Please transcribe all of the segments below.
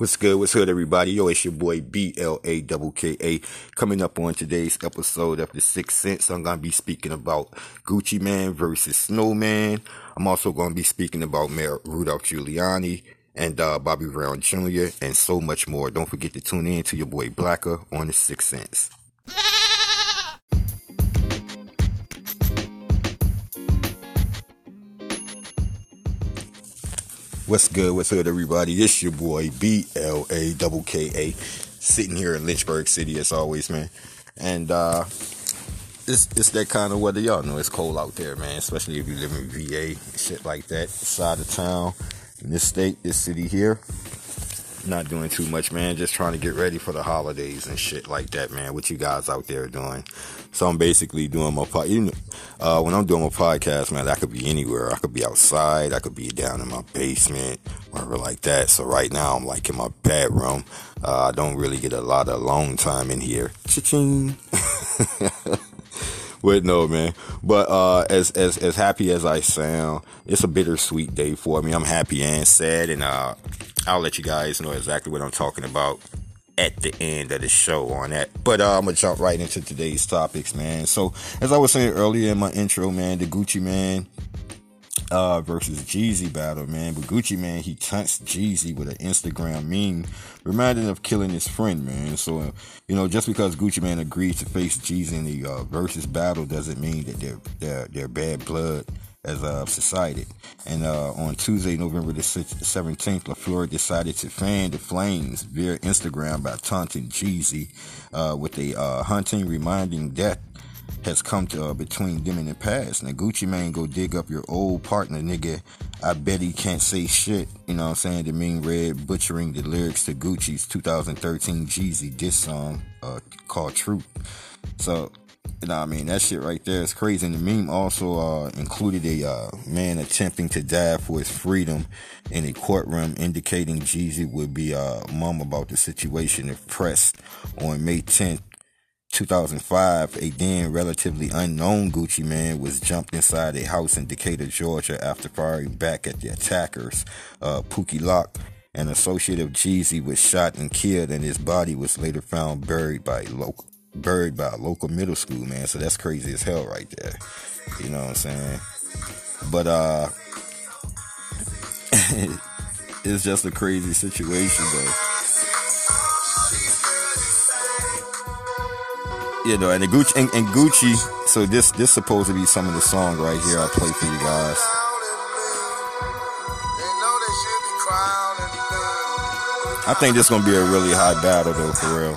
What's good? What's good, everybody? Yo, it's your boy B L A W K A. Coming up on today's episode of The Sixth Sense, I'm gonna be speaking about Gucci Mane versus Snowman. I'm also gonna be speaking about Mayor Rudolph Giuliani and uh, Bobby Brown Jr. and so much more. Don't forget to tune in to your boy Blacker on The Sixth Sense. What's good? What's good, everybody? It's your boy B L A double K A, sitting here in Lynchburg City as always, man. And uh, it's it's that kind of weather, y'all know. It's cold out there, man. Especially if you live in VA, shit like that, side of town. In this state, this city here, not doing too much, man. Just trying to get ready for the holidays and shit like that, man. What you guys out there doing? So I'm basically doing my pod. You know, uh, when I'm doing my podcast, man, I could be anywhere. I could be outside. I could be down in my basement, whatever like that. So right now I'm like in my bedroom. Uh, I don't really get a lot of alone time in here. Cha-ching. Wait, no, man. But uh, as as as happy as I sound, it's a bittersweet day for me. I'm happy and sad, and uh, I'll let you guys know exactly what I'm talking about at the end of the show on that. But uh, I'm gonna jump right into today's topics, man. So as I was saying earlier in my intro, man, the Gucci Mane uh, versus Jeezy battle, man. But Gucci Mane, he taunts Jeezy with an Instagram meme, reminding of killing his friend, man. So, uh, you know, just because Gucci Mane agreed to face Jeezy in the uh, versus battle doesn't mean that they're, they're, they're bad blood as of society. And uh, on Tuesday, November the 17th, LaFlare decided to fan the flames via Instagram by taunting Jeezy uh, with a uh, hunting reminding death has come to uh, between them in the past. Now Gucci Mane go dig up your old partner, nigga. I bet he can't say shit. You know what I'm saying? The mean red butchering the lyrics to Gucci's 2013 Jeezy diss song uh, called Truth. So you know what I mean? That shit right there is crazy. And the meme also uh, included a uh, man attempting to die for his freedom in a courtroom, indicating Jeezy would be uh, mum about the situation if pressed. On May 10th, 2005, a then relatively unknown Gucci Mane was jumped inside a house in Decatur, Georgia after firing back at the attackers. Uh, Pookie Loc, an associate of Jeezy, was shot and killed, and his body was later found buried by local buried by a local middle school, man. So that's crazy as hell right there. You know what I'm saying? But uh it's just a crazy situation though. You know, and the Gucci and, and Gucci, so this this supposed to be some of the song right here I play for you guys. I think this gonna be a really hot battle though, for real.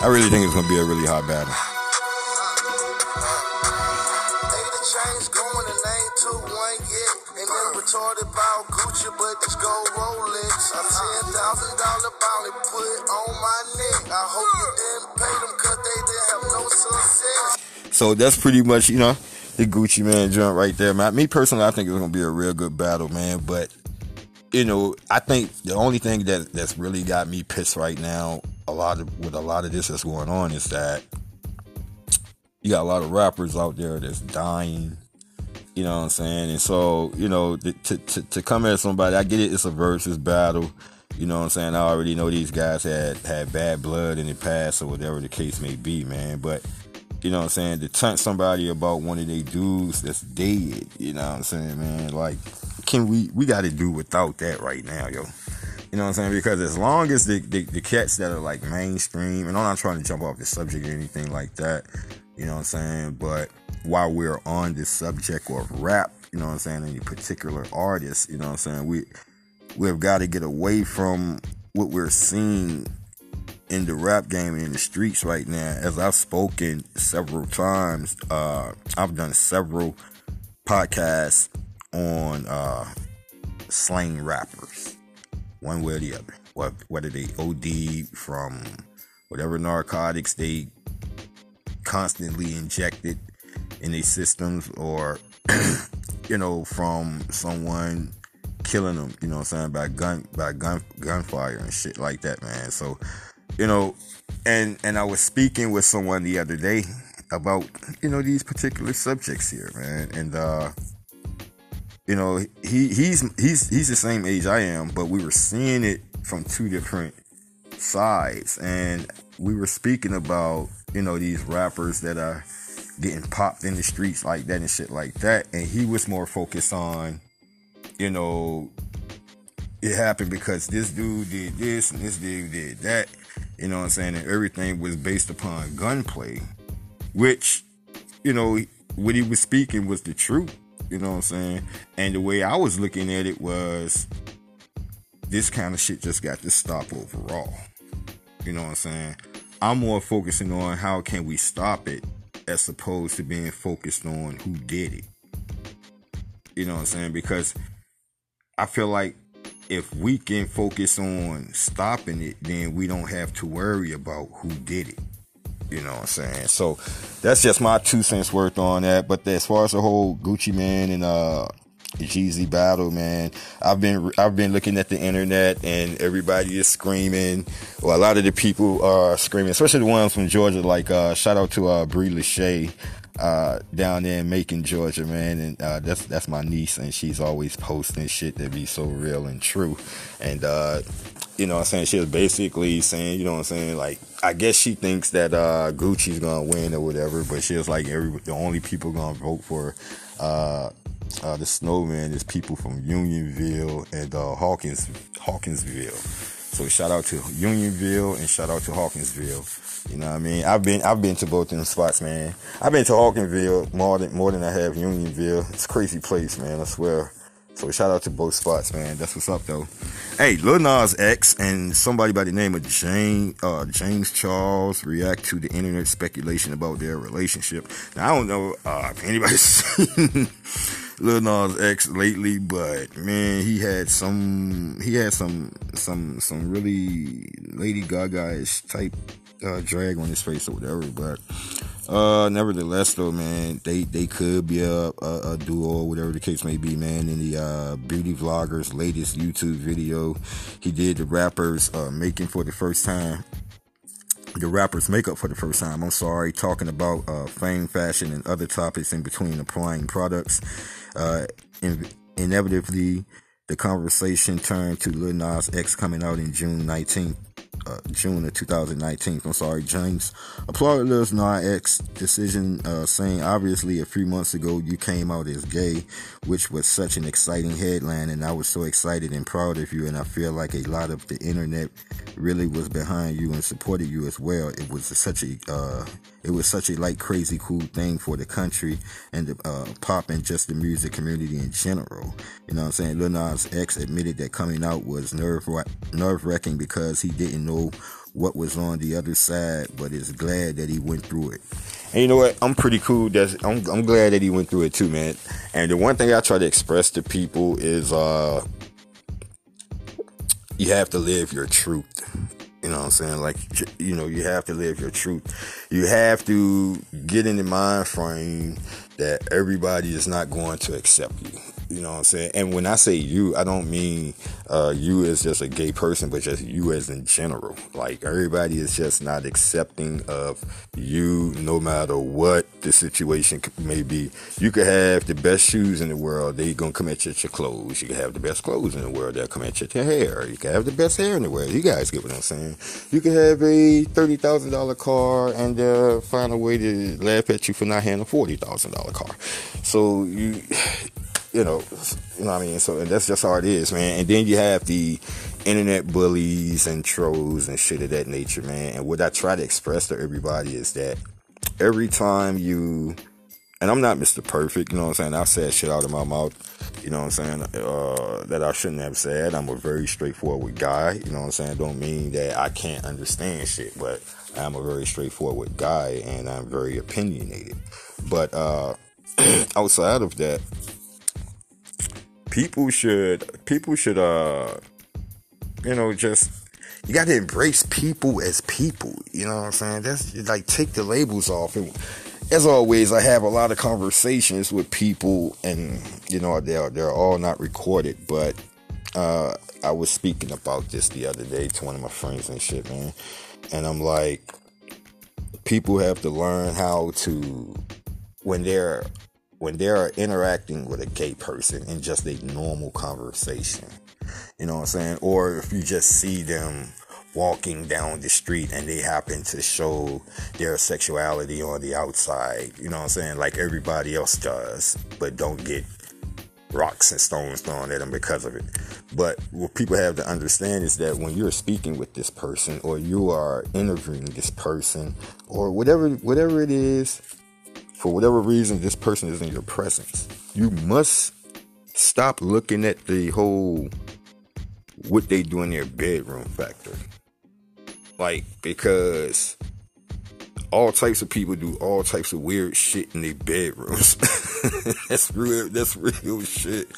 I really think it's gonna be a really hot battle. So that's pretty much, you know, the Gucci Mane joint right there, man. Me personally, I think it's gonna be a real good battle, man. But you know, I think the only thing that that's really got me pissed right now, a lot of with a lot of this that's going on, is that you got a lot of rappers out there that's dying. You know what I'm saying? And so, you know, to to to come at somebody, I get it. It's a versus battle. You know what I'm saying? I already know these guys had had bad blood in the past or whatever the case may be, man. But you know what I'm saying? To taunt somebody about one of their dudes that's dead. You know what I'm saying, man? Like can we we got to do without that right now, yo. You know what I'm saying? Because as long as the, the, the cats that are like mainstream, and I'm not trying to jump off the subject or anything like that, you know what I'm saying? But while we're on this subject of rap, you know what I'm saying, any particular artist, you know what I'm saying, we we've got to get away from what we're seeing in the rap game and in the streets right now. As I've spoken several times, uh, I've done several podcasts on uh, slang rappers, one way or the other. Whether they OD from whatever narcotics they constantly injected in their systems, or you know, from someone killing them, you know what I'm saying, by gun by gun gunfire and shit like that, man. So, you know, and and I was speaking with someone the other day, about you know these particular subjects here, man. And uh, you know, he he's he's he's the same age I am, but we were seeing it from two different sides, and we were speaking about you know these rappers that are getting popped in the streets like that and shit like that, and he was more focused on you know it happened because this dude did this and this dude did that. You know what I'm saying? And everything was based upon gunplay, which, you know, what he was speaking was the truth. You know what I'm saying? And the way I was looking at it was this kind of shit just got to stop overall. You know what I'm saying? I'm more focusing on how can we stop it as opposed to being focused on who did it. You know what I'm saying? Because I feel like if we can focus on stopping it, then we don't have to worry about who did it. You know what I'm saying? So that's just my two cents worth on that. But as far as the whole Gucci Mane and uh Jeezy battle, man, I've been I've been looking at the internet and everybody is screaming. Well, a lot of the people are screaming, especially the ones from Georgia. Like uh, shout out to uh, Brie Lachey uh, down there in Macon, Georgia, man. And uh, that's that's my niece, and she's always posting shit that be so real and true. And uh, you know I'm saying? She was basically saying, you know what I'm saying? Like, I guess she thinks that uh, Gucci's gonna win or whatever, but she was like, every the only people gonna vote for uh, uh, the snowman is people from Unionville and uh, Hawkins Hawkinsville. So shout out to Unionville and shout out to Hawkinsville. You know what I mean? I've been I've been to both them spots, man. I've been to Hawkinsville more than more than I have Unionville. It's crazy place, man. I swear. So shout out to both spots, man. That's what's up though. Hey, Lil Nas X and somebody by the name of James uh, James Charles react to the internet speculation about their relationship. Now I don't know uh, if anybody's seen Lil Nas X lately, but man, he had some he had some some some really Lady Gaga-ish type uh, drag on his face or whatever. But uh, nevertheless, though, man, they they could be a, a, a duo whatever the case may be, man. In the uh, beauty vlogger's latest YouTube video, he did the rappers uh, making for the first time the rapper's makeup for the first time. I'm sorry, talking about uh, fame, fashion, and other topics in between applying products. Uh, in- inevitably, the conversation turned to Lil Nas X coming out in June 19th uh, June of 2019. I'm sorry, James applauded Lil Nas X decision, uh, saying obviously a few months ago you came out as gay, which was such an exciting headline, and I was so excited and proud of you, and I feel like a lot of the internet really was behind you and supported you as well. It was such a uh, it was such a like crazy cool thing for the country and the uh, pop and just the music community in general. You know what I'm saying? Lil Nas X admitted that coming out was nerve nerve wracking because he didn't know what was on the other side, but is glad that he went through it. And you know what? I'm pretty cool. That's I'm, I'm glad that he went through it too, man. And the one thing I try to express to people is uh you have to live your truth. You know what I'm saying? Like, you know, you have to live your truth. You have to get in the mind frame that everybody is not going to accept you. You know what I'm saying? And when I say you, I don't mean uh, you as just a gay person, but just you as in general. Like everybody is just not accepting of you, no matter what the situation may be. You could have the best shoes in the world, they gonna come at you at your clothes. You could have the best clothes in the world, they'll come at you at your hair. You could have the best hair in the world. You guys get what I'm saying? You could have a thirty thousand dollar car and uh, find a way to laugh at you for not having a forty thousand dollar car. So you you know, you know what I mean? So and that's just how it is, man. And then you have the internet bullies and trolls and shit of that nature, man. And what I try to express to everybody is that every time you, and I'm not Mr. Perfect, you know what I'm saying? I said shit out of my mouth, you know what I'm saying, uh, that I shouldn't have said. I'm a very straightforward guy, you know what I'm saying? Don't mean that I can't understand shit, but I'm a very straightforward guy and I'm very opinionated. But, uh, outside of that, people should people should uh you know just you got to embrace people as people you know what i'm saying? That's like take the labels off. And as always i have a lot of conversations with people and you know they're they're all not recorded but uh i was speaking about this the other day to one of my friends and shit man. And i'm like people have to learn how to when they're when they're interacting with a gay person in just a normal conversation. You know what I'm saying? Or if you just see them walking down the street and they happen to show their sexuality on the outside, you know what I'm saying? Like everybody else does, but don't get rocks and stones thrown at them because of it. But what people have to understand is that when you're speaking with this person or you are interviewing this person or whatever whatever it is, for whatever reason this person is in your presence, you must stop looking at the whole what they do in their bedroom factor. Like because all types of people do all types of weird shit in their bedrooms. that's real. That's real shit.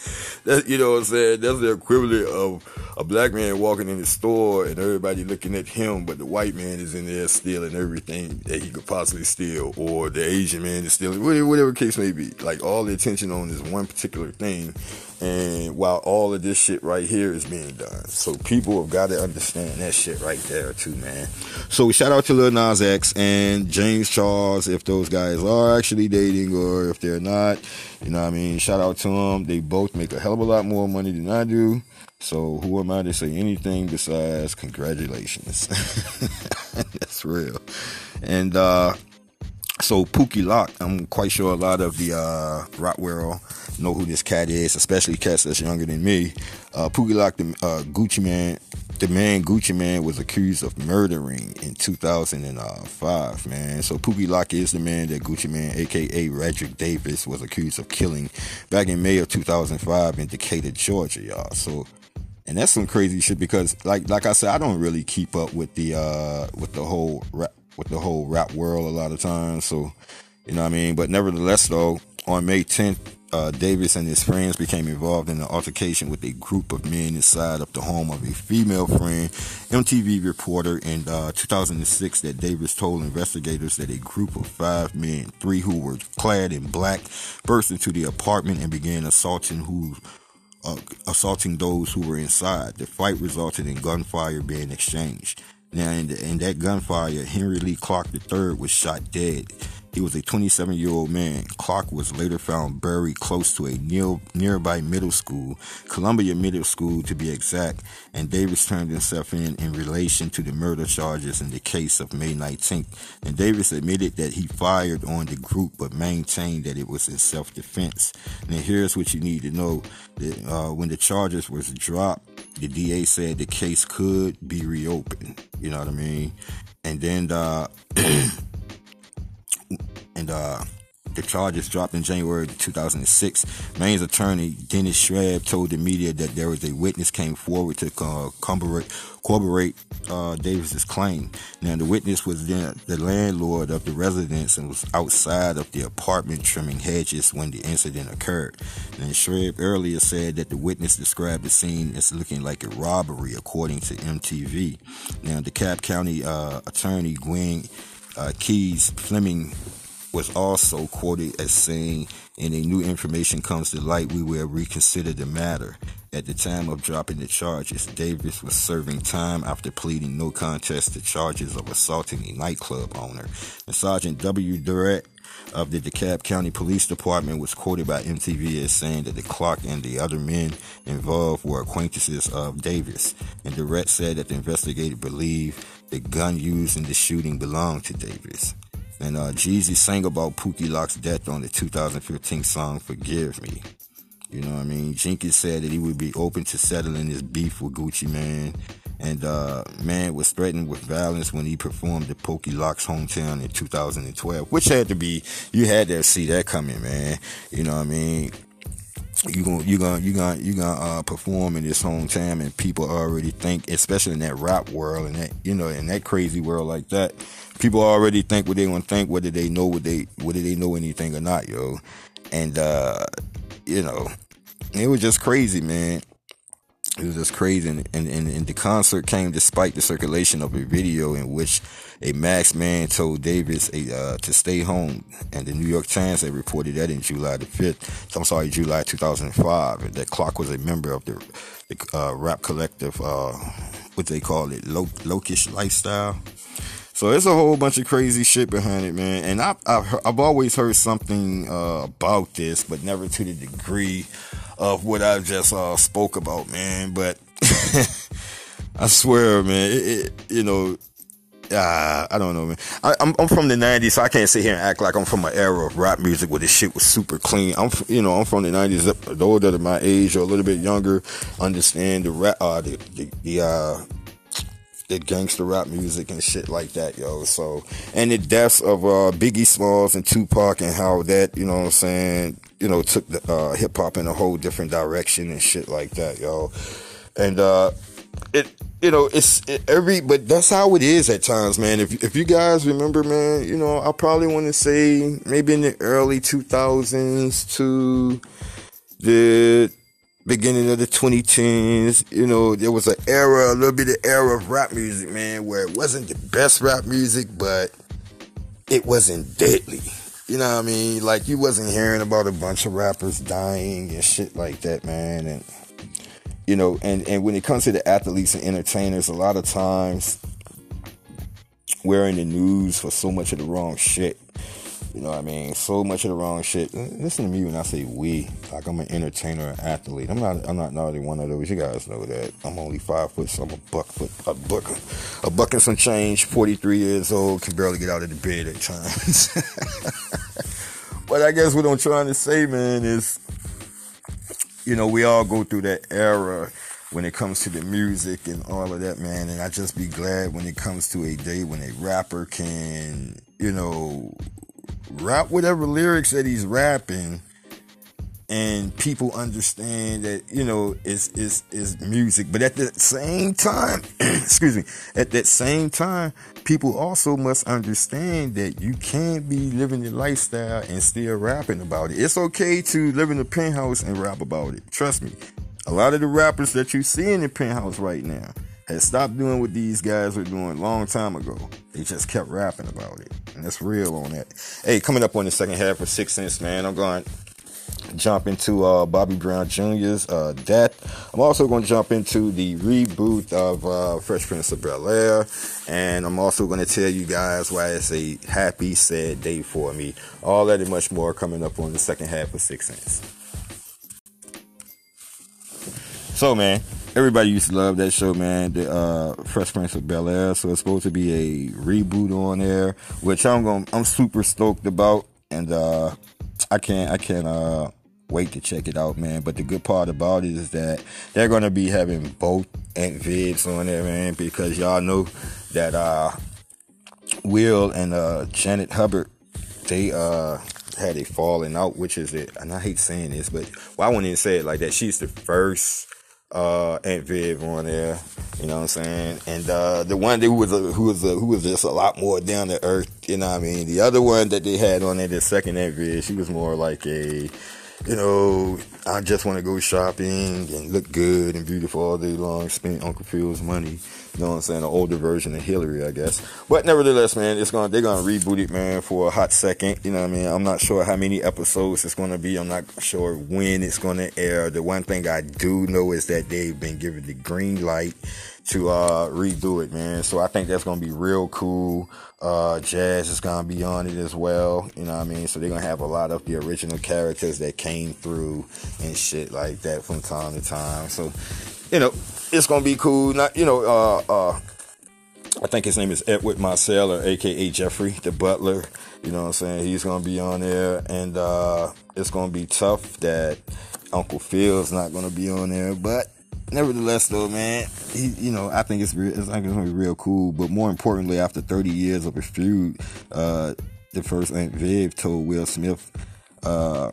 That you know what I'm saying. That's the equivalent of a black man walking in the store and everybody looking at him, but the white man is in there stealing everything that he could possibly steal, or the Asian man is stealing whatever, case may be. Like all the attention on this one particular thing, and while all of this shit right here is being done. So people have got to understand that shit right there too, man. So we shout out to Lil Nas X and James Charles if those guys are actually dating or if they're not. You know what I mean? Shout out to them. They both make a hell of a lot more money than I do. So who am I to say anything besides congratulations? That's real. And uh so Pookie Loc, I'm quite sure a lot of the uh, world know who this cat is, especially cats that's younger than me. Uh, Pookie Loc, the uh, Gucci Mane, the man Gucci Mane was accused of murdering in 2005, man. So Pookie Loc is the man that Gucci Mane, aka Radric Davis, was accused of killing back in May of 2005 in Decatur, Georgia, y'all. So and that's some crazy shit because like like I said, I don't really keep up with the uh with the whole rap with the whole rap world a lot of times. So, you know what I mean? But nevertheless, though, on May 10th, uh, Davis and his friends became involved in an altercation with a group of men inside of the home of a female friend. MTV reporter in uh, 2006 that Davis told investigators that a group of five men, three who were clad in black, burst into the apartment and began assaulting who. Uh, assaulting those who were inside. The fight resulted in gunfire being exchanged. Now, in, the, in that gunfire, Henry Lee Clark III was shot dead. He was a 27 year old man. Clark was later found buried close to a near, nearby middle school, Columbia Middle School to be exact, and Davis turned himself in in relation to the murder charges in the case of May 19th. And Davis admitted that he fired on the group but maintained that it was in self defense. Now, here's what you need to know that uh, when the charges was dropped, the DA said the case could be reopened. You know what I mean? And then uh, and uh, the charges dropped in January 2006. Mane's attorney Dennis Scheib told the media that there was a witness came forward to uh, corroborate, uh, Davis's claim. Now the witness was then the landlord of the residence and was outside of the apartment trimming hedges when the incident occurred. And Scheib earlier said that the witness described the scene as looking like a robbery, according to MTV. Now DeKalb County uh, attorney Gwen uh, Keyes Fleming was also quoted as saying, "In a new information comes to light, we will reconsider the matter. At the time of dropping the charges, Davis was serving time after pleading no contest to charges of assaulting a nightclub owner. And Sergeant W. Durrett of the DeKalb County Police Department was quoted by MTV as saying that the clock and the other men involved were acquaintances of Davis. And Durrett said that the investigator believed the gun used in the shooting belonged to Davis. And uh, Jeezy sang about Pookie Loc's death on the 2015 song Forgive Me. You know what I mean? Jenkins said that he would be open to settling his beef with Gucci Mane. And uh, man was threatened with violence when he performed at Pookie Loc's hometown in 2012, which had to be, you had to see that coming, man. You know what I mean? You gonna you gonna you gonna you gonna uh, perform in this hometown and people already think especially in that rap world and that you know in that crazy world like that people already think what they gonna think whether they know what they whether they know anything or not yo. And uh you know it was just crazy man it was just crazy. And, and, and, the concert came despite the circulation of a video in which a masked man told Davis uh, to stay home. And the New York Times had reported that in July the 5th I'm sorry July 2005 and that Clark was a member of the, the uh, rap collective uh, what they call it Lokish Lifestyle. So there's a whole bunch of crazy shit behind it, man. And I've I've, I've always heard something uh, about this, but never to the degree of what I just uh, spoke about, man. But I swear, man, it, it, you know, uh, I don't know, man. I, am from the '90s, so I can't sit here and act like I'm from an era of rap music where this shit was super clean. I'm, you know, I'm from the '90s. Those that are my age or a little bit younger understand the rap, uh, the the, the uh, the gangster rap music and shit like that, yo. So, and the deaths of uh, Biggie Smalls and Tupac and how that, you know what I'm saying, you know, took the uh, hip hop in a whole different direction and shit like that, yo. And uh, it you know it's it, every but that's how it is at times man if if you guys remember man you know i probably want to say maybe in the early 2000s to the beginning of the 2010s you know there was an era a little bit of era of rap music man where it wasn't the best rap music but it wasn't deadly you know what i mean like you wasn't hearing about a bunch of rappers dying and shit like that man and you know, and, and when it comes to the athletes and entertainers, a lot of times we're in the news for so much of the wrong shit. You know what I mean? So much of the wrong shit. Listen to me when I say we. Like I'm an entertainer, an athlete. I'm not. I'm not not one of those. You guys know that. I'm only five foot. So I'm a buck. A buck. A buck and some change. 43 years old. Can barely get out of the bed at times. but I guess what I'm trying to say, man, is you know, we all go through that era when it comes to the music and all of that, man. And I just be glad when it comes to a day when a rapper can, you know, rap whatever lyrics that he's rapping and people understand that you know it's is is music but at the same time excuse me at that same time people also must understand that you can't be living the lifestyle and still rapping about it it's okay to live in the penthouse and rap about it trust me a lot of the rappers that you see in the penthouse right now had stopped doing what these guys were doing a long time ago. They just kept rapping about it. That's real on that. Hey, coming up on the second half of Sixth Sense, man, I'm going to jump into uh, Bobby Brown Jr.'s uh, death. I'm also going to jump into the reboot of uh, Fresh Prince of Bel Air, and I'm also going to tell you guys why it's a happy, sad day for me. All that and much more coming up on the second half of Sixth Sense. So, man, everybody used to love that show, man. The uh, Fresh Prince of Bel Air. So it's supposed to be a reboot on there, which I'm going. I'm super stoked about, and uh, I can't. I can't. Uh, wait to check it out, man. But the good part about it is that they're gonna be having both Aunt Vivs on there, man, because y'all know that uh, Will and uh, Janet Hubert, they uh had a falling out, which is it. And I hate saying this, but well, I wouldn't even say it like that. She's the first uh Aunt Viv on there. You know what I'm saying? And uh the one who was a, who was a, who was just a lot more down to earth, you know what I mean? The other one that they had on there, the second Aunt Viv, she was more like a you know, I just want to go shopping and look good and beautiful all day long, spend Uncle Phil's money. You know what I'm saying? An older version of Hilary, I guess. But nevertheless, man, it's gonna they're gonna reboot it, man, for a hot second. You know what I mean? I'm not sure how many episodes it's gonna be. I'm not sure when it's gonna air. The one thing I do know is that they've been given the green light to uh, redo it, man. So I think that's gonna be real cool. Uh, Jazz is gonna be on it as well. You know what I mean? So they're gonna have a lot of the original characters that came through and shit like that from time to time. So, you know, it's gonna be cool. Not you know, uh, uh, I think his name is Edward Marcel or AKA Geoffrey the Butler. You know what I'm saying? He's gonna be on there, and uh, it's gonna be tough that Uncle Phil's not gonna be on there, but nevertheless, though, man, he, you know, I think it's real, it's, gonna be real cool. But more importantly, after 30 years of a feud, uh, the first Aunt Viv told Will Smith, uh,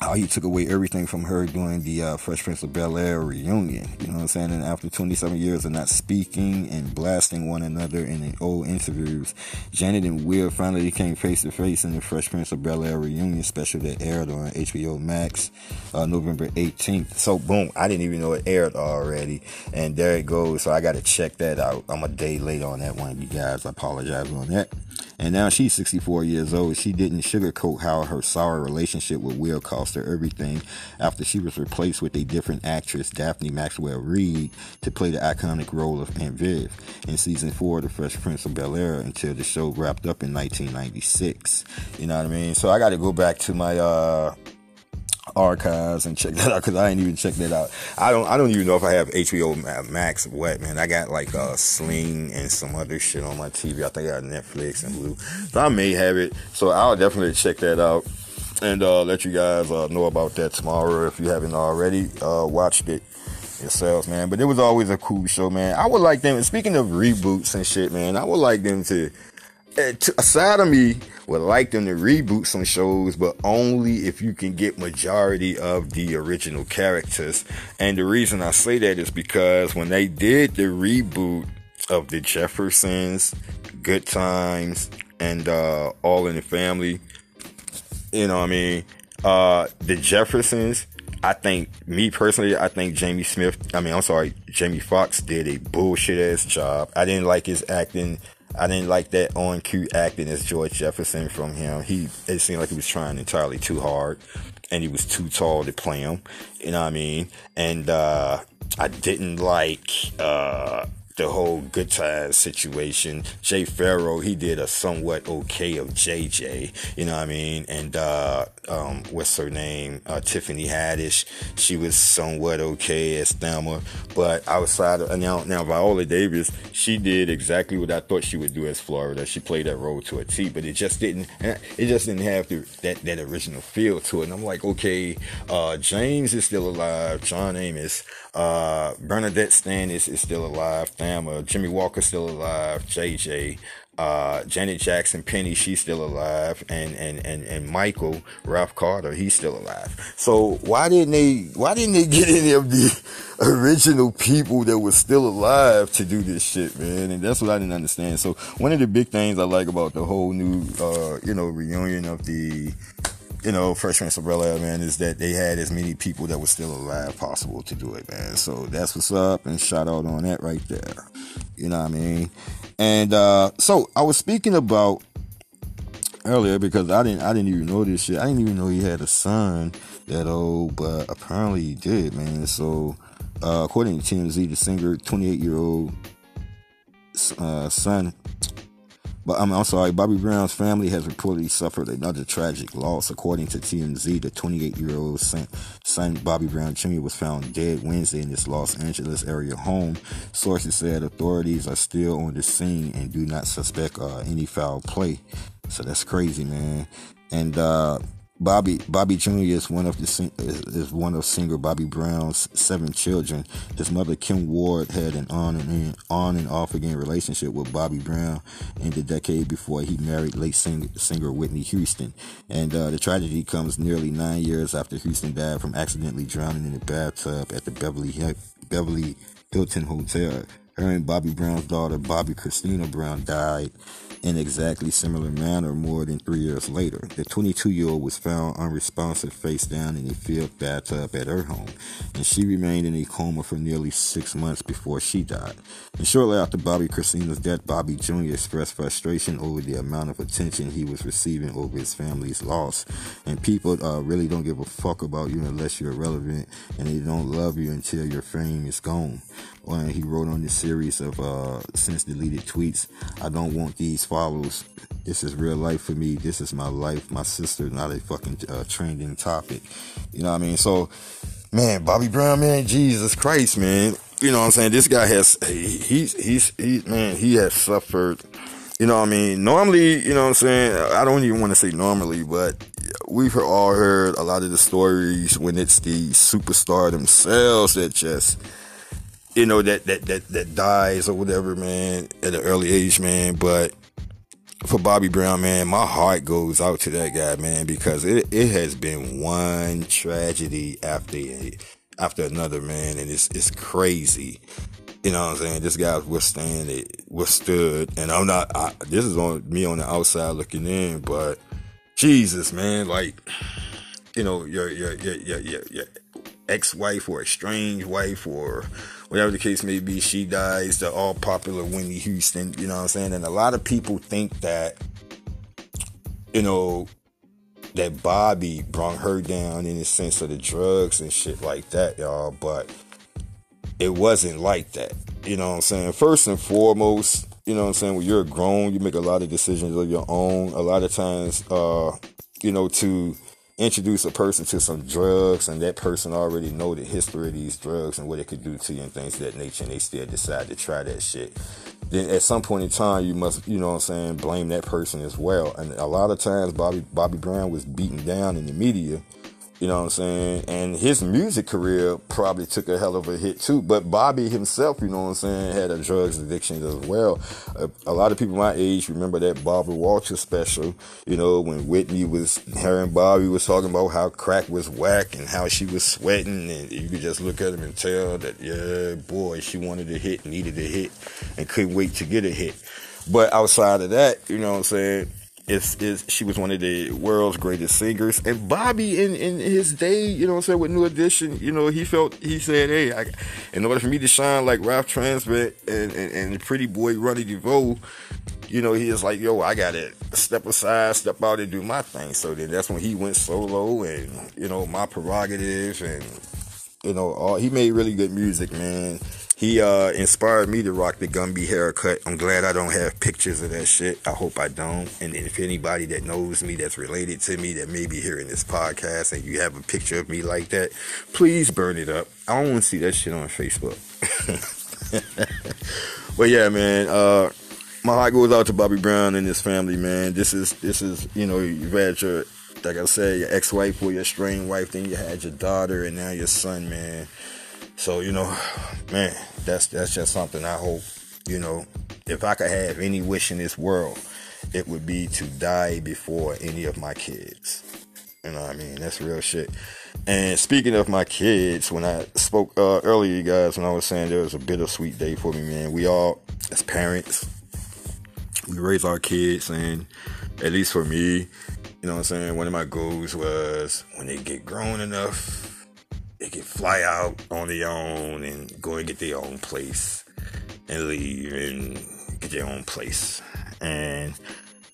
how he took away everything from her during the uh, Fresh Prince of Bel Air reunion. You know what I'm saying? And after 27 years of not speaking and blasting one another in the old interviews, Janet and Will finally came face to face in the Fresh Prince of Bel Air reunion special that aired on HBO Max uh, November 18th. So, boom, I didn't even know it aired already. And there it goes. So, I got to check that out. I'm a day late on that one, you guys. I apologize on that. And now she's 64 years old. She didn't sugarcoat how her sour relationship with Will cost her everything after she was replaced with a different actress, Daphne Maxwell Reid, to play the iconic role of Aunt Viv in season four of The Fresh Prince of Bel Air until the show wrapped up in 1996. You know what I mean? So I got to go back to my uh, archives and check that out because I ain't even checked that out. I don't I don't even know if I have HBO Max what man. I got like a uh, Sling and some other shit on my TV. I think I got Netflix and Hulu. So I may have it. So I'll definitely check that out and uh, let you guys uh, know about that tomorrow if you haven't already uh, watched it yourselves, man. But it was always a cool show, man. I would like them. Speaking of reboots and shit, man, I would like them to Aside of me would like them to reboot some shows, but only if you can get majority of the original characters. And the reason I say that is because when they did the reboot of the Jeffersons, Good Times, and uh, All in the Family, you know what I mean? Uh, the Jeffersons, I think, me personally, I think Jamie Smith, I mean, I'm sorry, Jamie Foxx did a bullshit ass job. I didn't like his acting I didn't like that on cue acting as George Jefferson from him. He it seemed like he was trying entirely too hard, and he was too tall to play him. You know what I mean? And uh, I didn't like uh, the whole good times situation. Jay Pharoah, he did a somewhat okay of JJ, you know what I mean? And uh, um, what's her name? Uh, Tiffany Haddish, she was somewhat okay as Thelma, but outside of now, now Viola Davis, she did exactly what I thought she would do as Florida. She played that role to a T, but it just didn't. It just didn't have the, that that original feel to it. And I'm like, okay, uh, James is still alive. John Amos. Uh, Bernadette Stanis is still alive. Thelma, Jimmie Walker still alive. JJ, uh, Janet Jackson Penny, she's still alive, and and and and Michael Ralph Carter, he's still alive. So why didn't they? Why didn't they get any of the original people that were still alive to do this shit, man? And that's what I didn't understand. So one of the big things I like about the whole new, uh, you know, reunion of the you know, of Bel Air, man, is that they had as many people that were still alive possible to do it, man. So that's what's up, and shout out on that right there. You know what I mean? And uh, so I was speaking about earlier because I didn't I didn't even know this shit. I didn't even know he had a son that old, but apparently he did, man. So uh, according to TMZ, the singer, 28 year old uh, son but I'm, I'm sorry, Bobby Brown's family has reportedly suffered another tragic loss. According to TMZ, the 28 year old son, son, Bobby Brown Jr., was found dead Wednesday in his Los Angeles area home. Sources said authorities are still on the scene and do not suspect uh, any foul play. So that's crazy, man. And uh, Bobby Bobby Jr. is one of the is one of singer Bobby Brown's seven children. His mother Kim Ward had an on and on and off again relationship with Bobby Brown in the decade before he married late singer, singer Whitney Houston. And uh, the tragedy comes nearly nine years after Houston died from accidentally drowning in a bathtub at the Beverly Beverly Hilton Hotel. And Bobby Brown's daughter Bobbi Kristina Brown died in exactly similar manner more than three years later. The 22 year old was found unresponsive face down in a filled bathtub at her home, and she remained in a coma for nearly six months before she died. And shortly after Bobbi Kristina's death, Bobby Jr. expressed frustration over the amount of attention he was receiving over his family's loss. And people uh, really don't give a fuck about you unless you're relevant, and they don't love you until your fame is gone. When he wrote on this series of uh, since deleted tweets, I don't want these follows. This is real life for me. This is my life. My sister, not a fucking uh, trending topic. You know what I mean? So, man, Bobby Brown, man, Jesus Christ, man. You know what I'm saying? This guy has, he's, he's, he, man, he has suffered. You know what I mean? Normally, you know what I'm saying? I don't even want to say normally, but we've all heard a lot of the stories when it's the superstar themselves that just, you know, that, that, that, that dies or whatever, man, at an early age, man. But for Bobby Brown, man, my heart goes out to that guy, man, because it it has been one tragedy after after another, man, and it's it's crazy. You know what I'm saying? This guy's withstand it, withstood, and I'm not. I, this is on me on the outside looking in, but Jesus, man, like you know, your your your your, your, your ex-wife or estranged wife or whatever the case may be, she dies. The all popular Whitney Houston, you know what I'm saying? And a lot of people think that you know, that Bobby brought her down in the sense of the drugs and shit like that, y'all. But it wasn't like that. You know what I'm saying? First and foremost, you know what I'm saying, when you're grown, you make a lot of decisions of your own. A lot of times, uh, you know, to introduce a person to some drugs and that person already know the history of these drugs and what it could do to you and things of that nature and they still decide to try that shit then at some point in time you must you know what I'm saying blame that person as well. And a lot of times Bobby Bobby Brown was beaten down in the media you know what I'm saying? And his music career probably took a hell of a hit too. But Bobby himself, you know what I'm saying, had a drugs addiction as well. A, a lot of people my age remember that Barbara Walters special, you know, when Whitney was, her and Bobby was talking about how crack was whack and how she was sweating. And you could just look at him and tell that, yeah, boy, she wanted a hit, needed a hit, and couldn't wait to get a hit. But outside of that, you know what I'm saying, is is she was one of the world's greatest singers. And Bobby in, in his day, you know what I'm saying, with New Edition, you know, he felt he said, Hey, I, in order for me to shine like Ralph Tresvant and, and, and pretty boy Ronnie DeVoe, you know, he is like, Yo, I gotta step aside, step out and do my thing. So then that's when he went solo and, you know, my prerogative and you know, all, he made really good music, man. He uh, inspired me to rock the Gumby haircut. I'm glad I don't have pictures of that shit. I hope I don't. And if anybody that knows me, that's related to me, that may be hearing this podcast, and you have a picture of me like that, please burn it up. I don't want to see that shit on Facebook. but yeah, man. Uh, my heart goes out to Bobby Brown and his family, man. This is this is you know you've had your like I said your ex-wife or your strange wife, then you had your daughter, and now your son, man. So you know, man, that's that's just something I hope. You know, if I could have any wish in this world, it would be to die before any of my kids. You know what I mean? That's real shit. And speaking of my kids, when I spoke uh, earlier, you guys, when I was saying there was a bittersweet day for me, man. We all, as parents, we raise our kids, and at least for me, you know what I'm saying. One of my goals was when they get grown enough they can fly out on their own and go and get their own place and leave and get their own place. And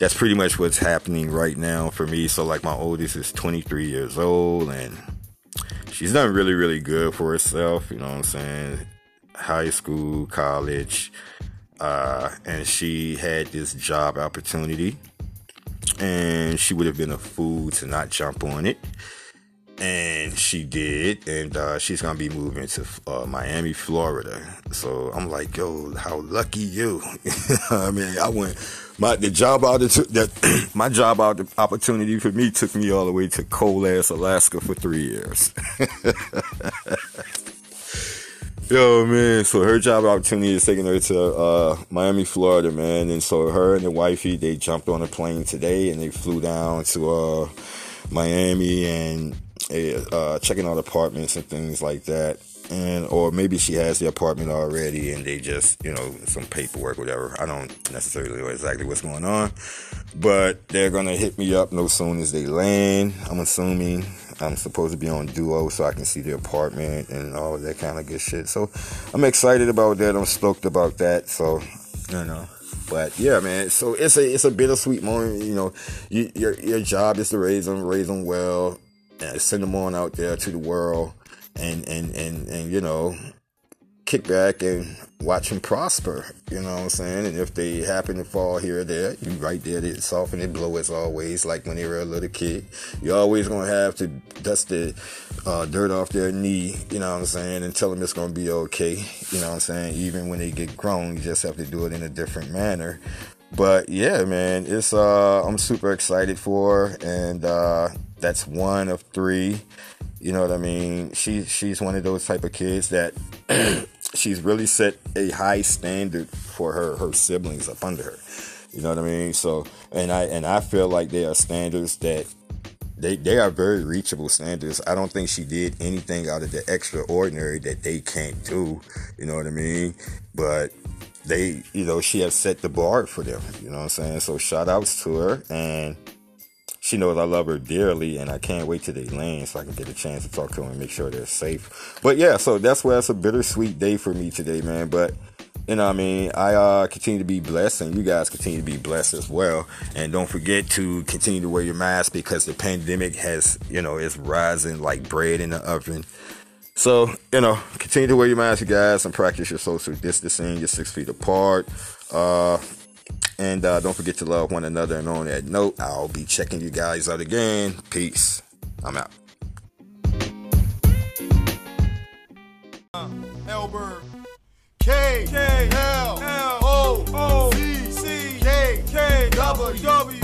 that's pretty much what's happening right now for me. So, like, my oldest is 23 years old and she's done really, really good for herself. You know what I'm saying? High school, college, uh, and she had this job opportunity, and she would have been a fool to not jump on it and she did and uh, she's gonna be moving to uh, miami florida so i'm like yo how lucky you i mean i went my the job out that my job out opportunity for me took me all the way to cold ass alaska for three years Yo, man. So her job opportunity is taking her to uh, Miami, Florida, man. And so her and the wifey, they jumped on a plane today and they flew down to uh, Miami and uh, checking out apartments and things like that. And or maybe she has the apartment already and they just, you know, some paperwork, whatever. I don't necessarily know exactly what's going on. But they're gonna hit me up no soon as they land. I'm assuming I'm supposed to be on Duo so I can see the apartment and all that kind of good shit. So I'm excited about that. I'm stoked about that. So you know. But yeah, man. So it's a it's a bittersweet moment. You know, you, your your job is to raise them, raise them well, and send them on out there to the world and and and and you know kick back and watch them prosper you know what i'm saying? And if they happen to fall here or there you right there to soften and blow as always like when they were a little kid. You're always gonna have to dust the uh, dirt off their knee you know what i'm saying and tell them it's gonna be okay you know what i'm saying? Even when they get grown you just have to do it in a different manner. But yeah man it's uh i'm super excited for and uh that's one of three. You know what I mean? She she's one of those type of kids that she's really set a high standard for her her siblings up under her. You know what I mean? So and I and I feel like they are standards that they they are very reachable standards. I don't think she did anything out of the extraordinary that they can't do. You know what I mean? But they, you know, she has set the bar for them. You know what I'm saying? So shout outs to her and she knows I love her dearly, and I can't wait till they land so I can get a chance to talk to them and make sure they're safe. But yeah, so that's why it's a bittersweet day for me today, man. But you know what I mean? I uh, continue to be blessed and you guys continue to be blessed as well. And don't forget to continue to wear your mask because the pandemic has, you know, is rising like bread in the oven. So, you know, continue to wear your mask, you guys, and practice your social distancing. You're six feet apart. Uh, and uh, don't forget to love one another. And on that note, I'll be checking you guys out again. Peace. I'm out. Uh, Elberg. K K L L O O C C K K W W